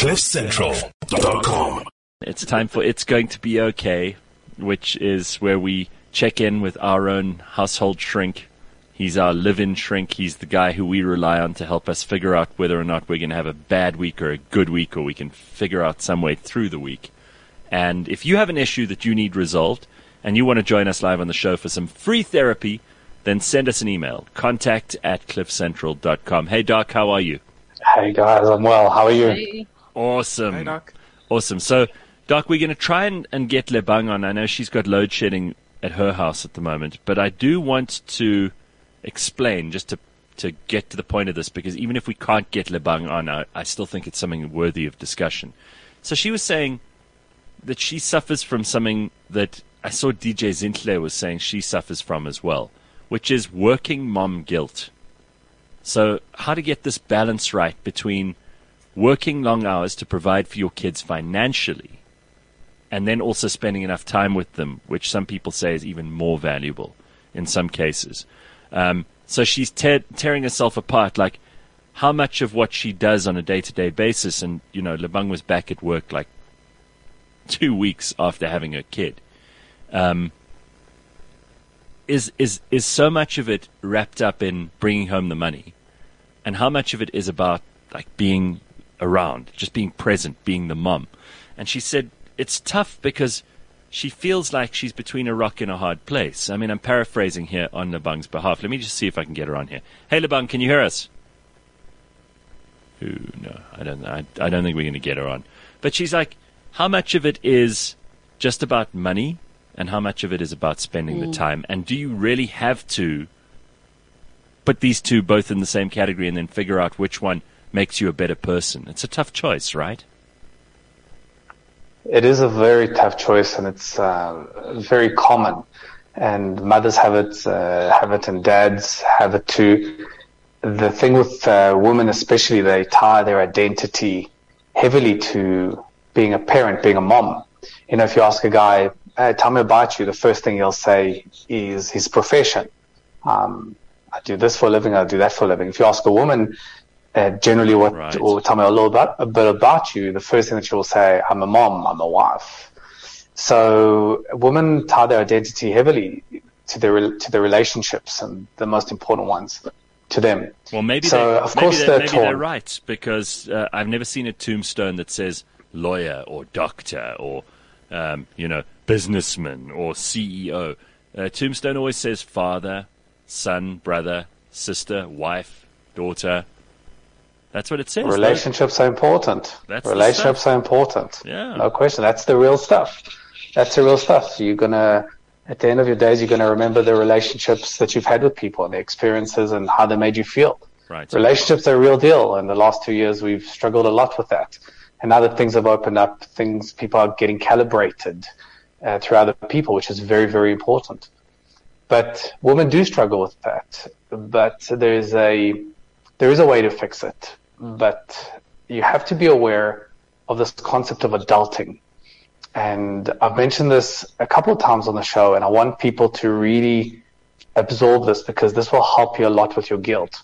CliffCentral.com. It's time for It's Going to Be Okay, which is where we check in with our own household shrink. He's our live in shrink. He's the guy who we rely on to help us figure out whether or not we're going to have a bad week or a good week, or we can figure out some way through the week. And if you have an issue that you need resolved and you want to join us live on the show for some free therapy, then send us an email. Contact at cliffcentral.com. Hey, Doc, how are you? Hey, guys, I'm well. How are you? Hey. Awesome. Hey, Doc. Awesome. So, Doc, we're going to try and, and get Lebang on. I know she's got load shedding at her house at the moment, but I do want to explain just to to get to the point of this because even if we can't get Lebang on, I, I still think it's something worthy of discussion. So she was saying that she suffers from something that I saw DJ Zinhle was saying she suffers from as well, which is working mom guilt. So, how to get this balance right between working long hours to provide for your kids financially and then also spending enough time with them, which some people say is even more valuable in some cases. Um, so she's te- tearing herself apart, like how much of what she does on a day to day basis. And, you know, Lebang was back at work like two weeks after having her kid. Um, is, is, is so much of it wrapped up in bringing home the money? And how much of it is about like being around, just being present, being the mom? And she said it's tough because she feels like she's between a rock and a hard place. I mean, I'm paraphrasing here on Lebang's behalf. Let me just see if I can get her on here. Hey, Lebang, can you hear us? Ooh, no, I don't. I, I don't think we're going to get her on. But she's like, how much of it is just about money, and how much of it is about spending the mm. time? And do you really have to put these two both in the same category and then figure out which one makes you a better person? It's a tough choice, right? It is a very tough choice, and it's uh, very common. And mothers have it, uh, have it, and dads have it too. The thing with uh, women, especially, they tie their identity heavily to being a parent, being a mom. You know, if you ask a guy, hey, "Tell me about you," the first thing he'll say is his profession. Um, I do this for a living. I do that for a living. If you ask a woman, uh, generally what Right. or tell me a little about a bit about you, the first thing that she will say, I'm a mom, I'm a wife. So women tie their identity heavily to their to their relationships and the most important ones to them. Well, maybe So, they, of maybe course they, they're maybe they're right because uh, I've never seen a tombstone that says lawyer or doctor or um, you know businessman or CEO. Uh, tombstone always says father, son, brother, sister, wife, daughter. That's what it says. though. Relationships are important. That's Relationships are important. Yeah. No question. That's the real stuff. That's the real stuff. You're gonna, at the end of your days, you're gonna remember the relationships that you've had with people and the experiences and how they made you feel. Right. Relationships are a real deal. In the last two years, we've struggled a lot with that. And now that things have opened up, things, people are getting calibrated uh, through other people, which is very, very important. But women do struggle with that. But there's a, there is a way to fix it. Hmm. But you have to be aware of this concept of adulting. And I've mentioned this a couple of times on the show, and I want people to really absorb this because this will help you a lot with your guilt.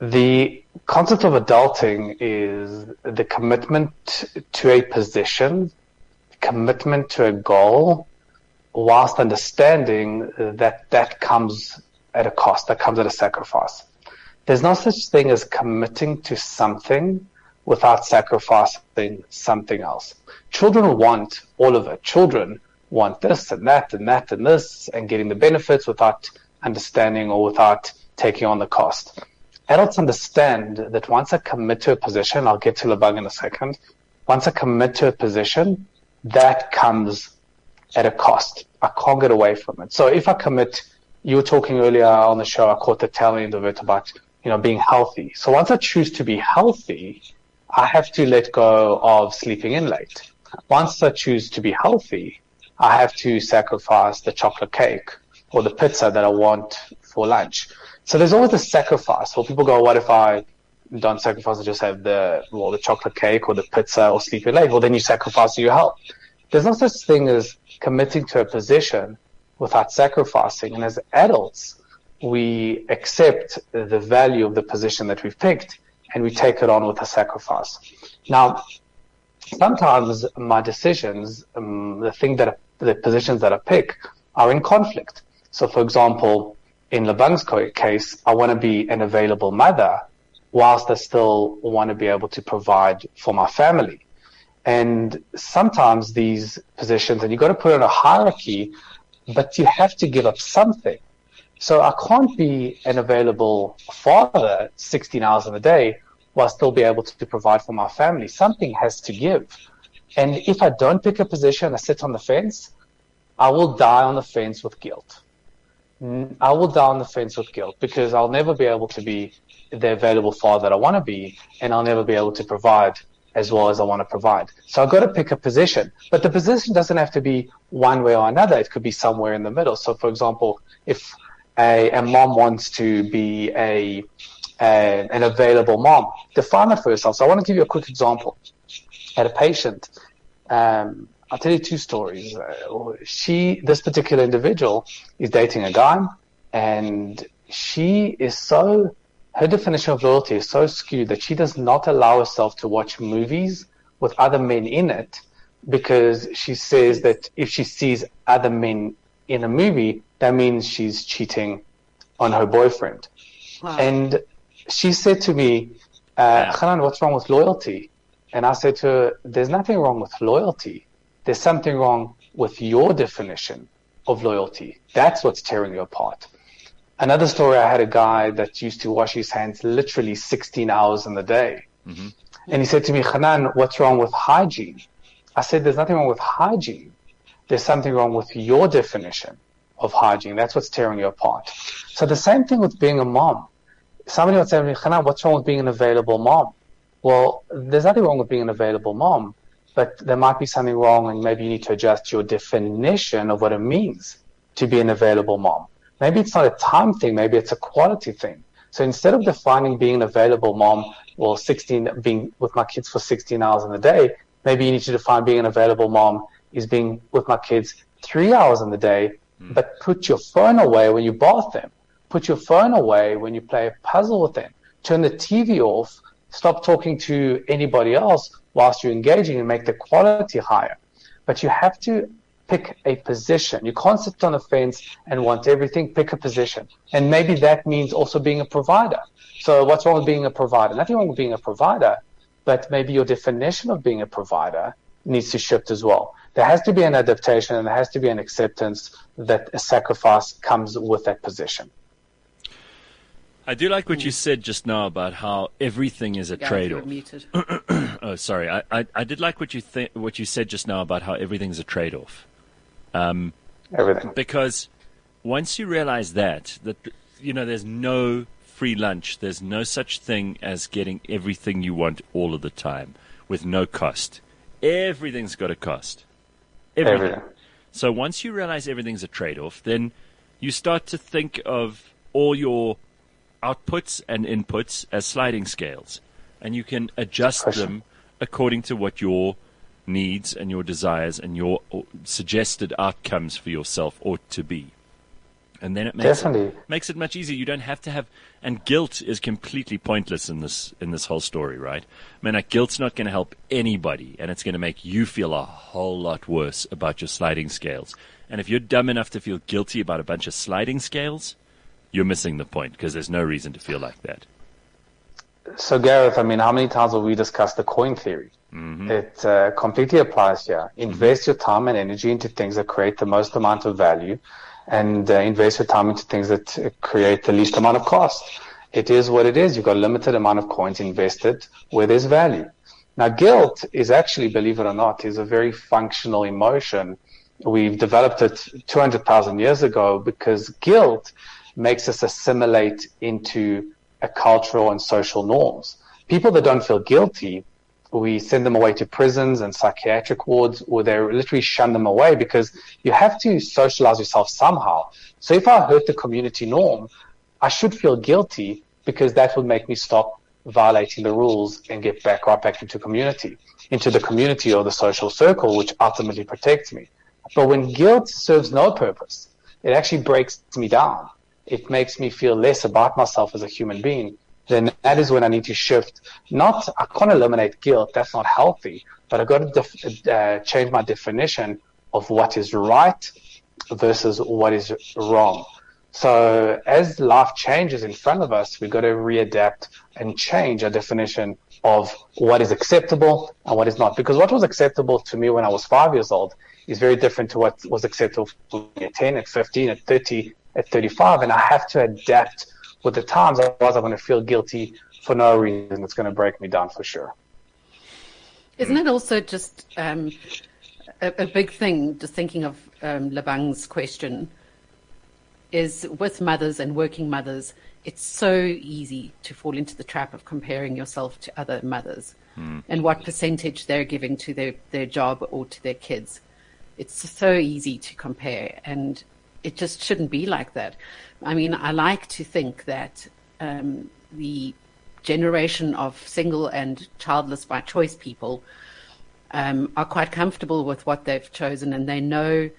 The concept of adulting is the commitment to a position, commitment to a goal, whilst understanding that that comes at a cost, that comes at a sacrifice. There's no such thing as committing to something without sacrificing something else. Children want all of it. Children want this and that and that and this and getting the benefits without understanding or without taking on the cost. Adults understand that once I commit to a position, I'll get to Lebang in a second. Once I commit to a position, that comes at a cost. I can't get away from it. So if I commit, you were talking earlier on the show, I caught the tail end of it about, you know, being healthy. So once I choose to be healthy, I have to let go of sleeping in late. Once I choose to be healthy, I have to sacrifice the chocolate cake or the pizza that I want for lunch. So there's always a sacrifice. Well, people go, what if I don't sacrifice and just have the, well, the chocolate cake or the pizza or sleep in late? Well, then you sacrifice your health. There's no such thing as committing to a position without sacrificing. And as adults, we accept the value of the position that we've picked and we take it on with a sacrifice. Now, sometimes my decisions, um, the thing that the positions that I pick, are in conflict. So, for example, in Lebang's case, I want to be an available mother, whilst I still want to be able to provide for my family. And sometimes these positions, and you've got to put in a hierarchy, but you have to give up something. So I can't be an available father 16 hours in a day while still be able to provide for my family. Something has to give. And if I don't pick a position, I sit on the fence, I will die on the fence with guilt. I will die on the fence with guilt because I'll never be able to be the available father that I want to be, and I'll never be able to provide as well as I want to provide. So I've got to pick a position, but the position doesn't have to be one way or another. It could be somewhere in the middle. So, for example, if a, a mom wants to be a, a, an available mom, define it for yourself. So I want to give you a quick example. I had a patient. Um, I'll tell you two stories. Uh, she, this particular individual, is dating a guy, and she is so her definition of loyalty is so skewed that she does not allow herself to watch movies with other men in it because she says that if she sees other men in a movie, that means she's cheating on her boyfriend. Wow. And she said to me, uh, Hanan, what's wrong with loyalty? And I said to her, there's nothing wrong with loyalty. There's something wrong with your definition of loyalty. That's what's tearing you apart. Another story, I had a guy that used to wash his hands literally 16 hours in the day. Mm-hmm. And he said to me, Hanan, what's wrong with hygiene? I said, there's nothing wrong with hygiene. There's something wrong with your definition of hygiene. That's what's tearing you apart. So the same thing with being a mom. Somebody would say to me, what's wrong with being an available mom? Well, there's nothing wrong with being an available mom, but there might be something wrong and maybe you need to adjust your definition of what it means to be an available mom. Maybe it's not a time thing, maybe it's a quality thing. So instead of defining being an available mom or 16, being with my kids for 16 hours in a day, maybe you need to define being an available mom is being with my kids three hours in the day, mm. but put your phone away when you bath them. Put your phone away when you play a puzzle with them. Turn the TV off. Stop talking to anybody else whilst you're engaging and make the quality higher. But you have to pick a position. You can't sit on the fence and want everything. Pick a position. And maybe that means also being a provider. So what's wrong with being a provider? Nothing wrong with being a provider, but maybe your definition of being a provider needs to shift as well. There has to be an adaptation and there has to be an acceptance that a sacrifice comes with that position. I do like what you said just now about how everything is a yeah, trade-off. oh, sorry. I, I, I, did like what you th- what you said just now about how everything's a trade-off. Um, Everything. Because once you realize that, that, you know, there's no free lunch, there's no such thing as getting everything you want all of the time with no cost. Everything's got a cost. Everything. Everything. So once you realize everything's a trade off, then you start to think of all your outputs and inputs as sliding scales. And you can adjust them according to what your needs and your desires and your uh, suggested outcomes for yourself ought to be. And then it makes it, makes it much easier. You don't have to have, and guilt is completely pointless in this in this whole story, right? I mean, like, guilt's not going to help anybody, and it's going to make you feel a whole lot worse about your sliding scales. And if you're dumb enough to feel guilty about a bunch of sliding scales, you're missing the point because there's no reason to feel like that. So, Gareth, I mean, how many times have we discussed the coin theory? Mm-hmm. It uh, completely applies here. Invest your time and energy into things that create the most amount of value and uh, invest your time into things that uh, create the least amount of cost. It is what it is. You've got a limited amount of coins invested where there's value. Now, guilt is actually, believe it or not, is a very functional emotion. We've developed it 200,000 years ago because guilt makes us assimilate into a cultural and social norms. People that don't feel guilty we send them away to prisons and psychiatric wards where they literally shun them away because you have to socialize yourself somehow. So if I hurt the community norm, I should feel guilty because that would make me stop violating the rules and get back right back into community, into the community or the social circle, which ultimately protects me. But when guilt serves no purpose, it actually breaks me down. It makes me feel less about myself as a human being then that is when I need to shift. Not, I can't eliminate guilt. That's not healthy, but I've got to def- uh, change my definition of what is right versus what is wrong. So as life changes in front of us, we've got to readapt and change our definition of what is acceptable and what is not. Because what was acceptable to me when I was five years old is very different to what was acceptable at 10, at 15, at 30, at 35. And I have to adapt with the times, otherwise I'm going to feel guilty for no reason. It's going to break me down for sure. Isn't it also just um, a, a, big thing, just thinking of um, Lebang's question, is with mothers and working mothers, it's so easy to fall into the trap of comparing yourself to other mothers mm. and what percentage they're giving to their, their job or to their kids. It's so easy to compare, and it just shouldn't be like that. I mean, I like to think that um, the generation of single and childless by choice people um, are quite comfortable with what they've chosen and they know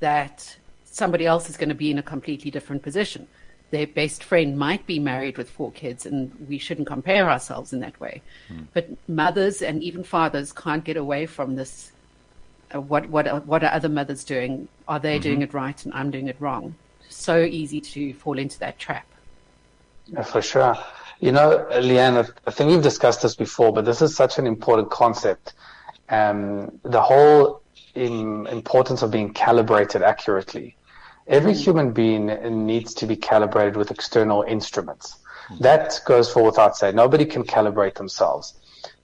that somebody else is going to be in a completely different position. Their best friend might be married with four kids, and we shouldn't compare ourselves in that way. Mm. But mothers and even fathers can't get away from this. What what what are other mothers doing? Are they mm-hmm. doing it right, and I'm doing it wrong? So easy to fall into that trap. For sure. You know, Leanne, I think we've discussed this before, but this is such an important concept. Um, the whole importance of being calibrated accurately. Every mm. human being needs to be calibrated with external instruments. That goes for without saying. Nobody can calibrate themselves.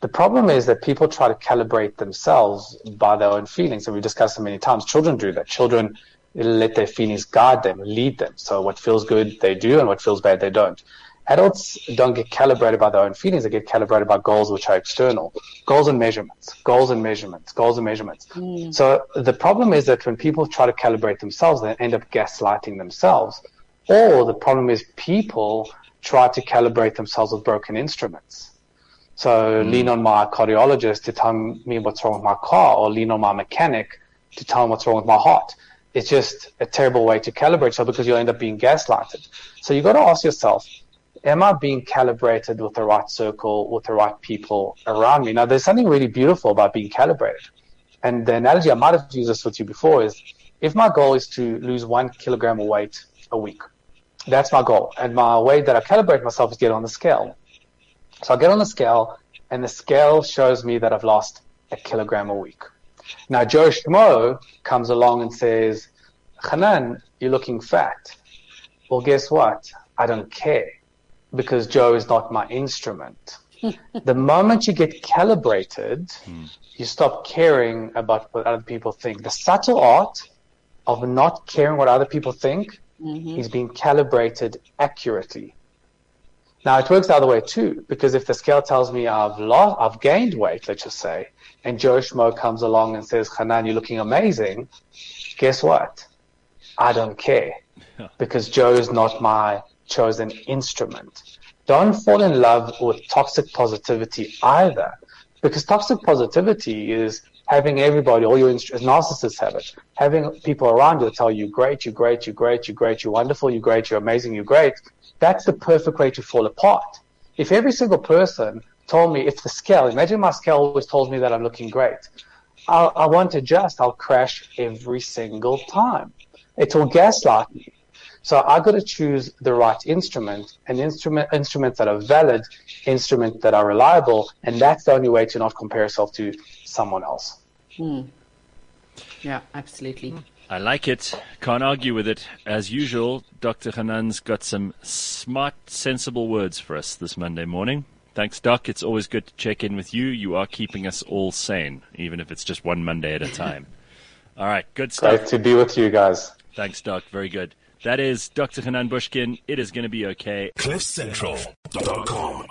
The problem is that people try to calibrate themselves by their own feelings, and we discussed it many times. Children do that. Children let their feelings guide them, lead them. So what feels good, they do, and what feels bad, they don't. Adults don't get calibrated by their own feelings. They get calibrated by goals which are external. Goals and measurements. Goals and measurements. Goals and measurements. Mm. So the problem is that when people try to calibrate themselves, they end up gaslighting themselves. Or the problem is people try to calibrate themselves with broken instruments. So mm. lean on my cardiologist to tell me what's wrong with my car or lean on my mechanic to tell me what's wrong with my heart. It's just a terrible way to calibrate yourself because you'll end up being gaslighted. So you've got to ask yourself, am I being calibrated with the right circle, with the right people around me? Now, there's something really beautiful about being calibrated. And the analogy I might have used this with you before is if my goal is to lose one kilogram of weight a week, that's my goal. And my way that I calibrate myself is get on the scale. So I get on the scale and the scale shows me that I've lost a kilogram a week. Now, Joe Schmo comes along and says, Hanan, you're looking fat. Well, guess what? I don't care because Joe is not my instrument. the moment you get calibrated, mm. you stop caring about what other people think. The subtle art of not caring what other people think mm-hmm. is being calibrated accurately. Now it works the other way too, because if the scale tells me I've lost, I've gained weight, let's just say, and Joe Schmo comes along and says, Hanan, you're looking amazing. Guess what? I don't care because Joe is not my chosen instrument. Don't fall in love with toxic positivity either, because toxic positivity is having everybody, all your narcissists have it, having people around you tell you, great, you're great, you're great, you're great, you're wonderful, you're great, you're amazing, you're great. That's the perfect way to fall apart. If every single person told me, if the scale, imagine my scale always told me that I'm looking great. I'll, I won't adjust. I'll crash every single time. It will gaslight me. So I've got to choose the right instrument, an instrument, instruments that are valid, instruments that are reliable, and that's the only way to not compare yourself to someone else. Hmm. Yeah, absolutely. I like it. Can't argue with it. As usual, Dr. Hanan's got some smart, sensible words for us this Monday morning. Thanks, Doc. It's always good to check in with you. You are keeping us all sane, even if it's just one Monday at a time. all right, good stuff. Great to be with you guys. Thanks, Doc. Very good. That is Dr. Hanan Bushkin. It is going to be okay. CliffCentral.com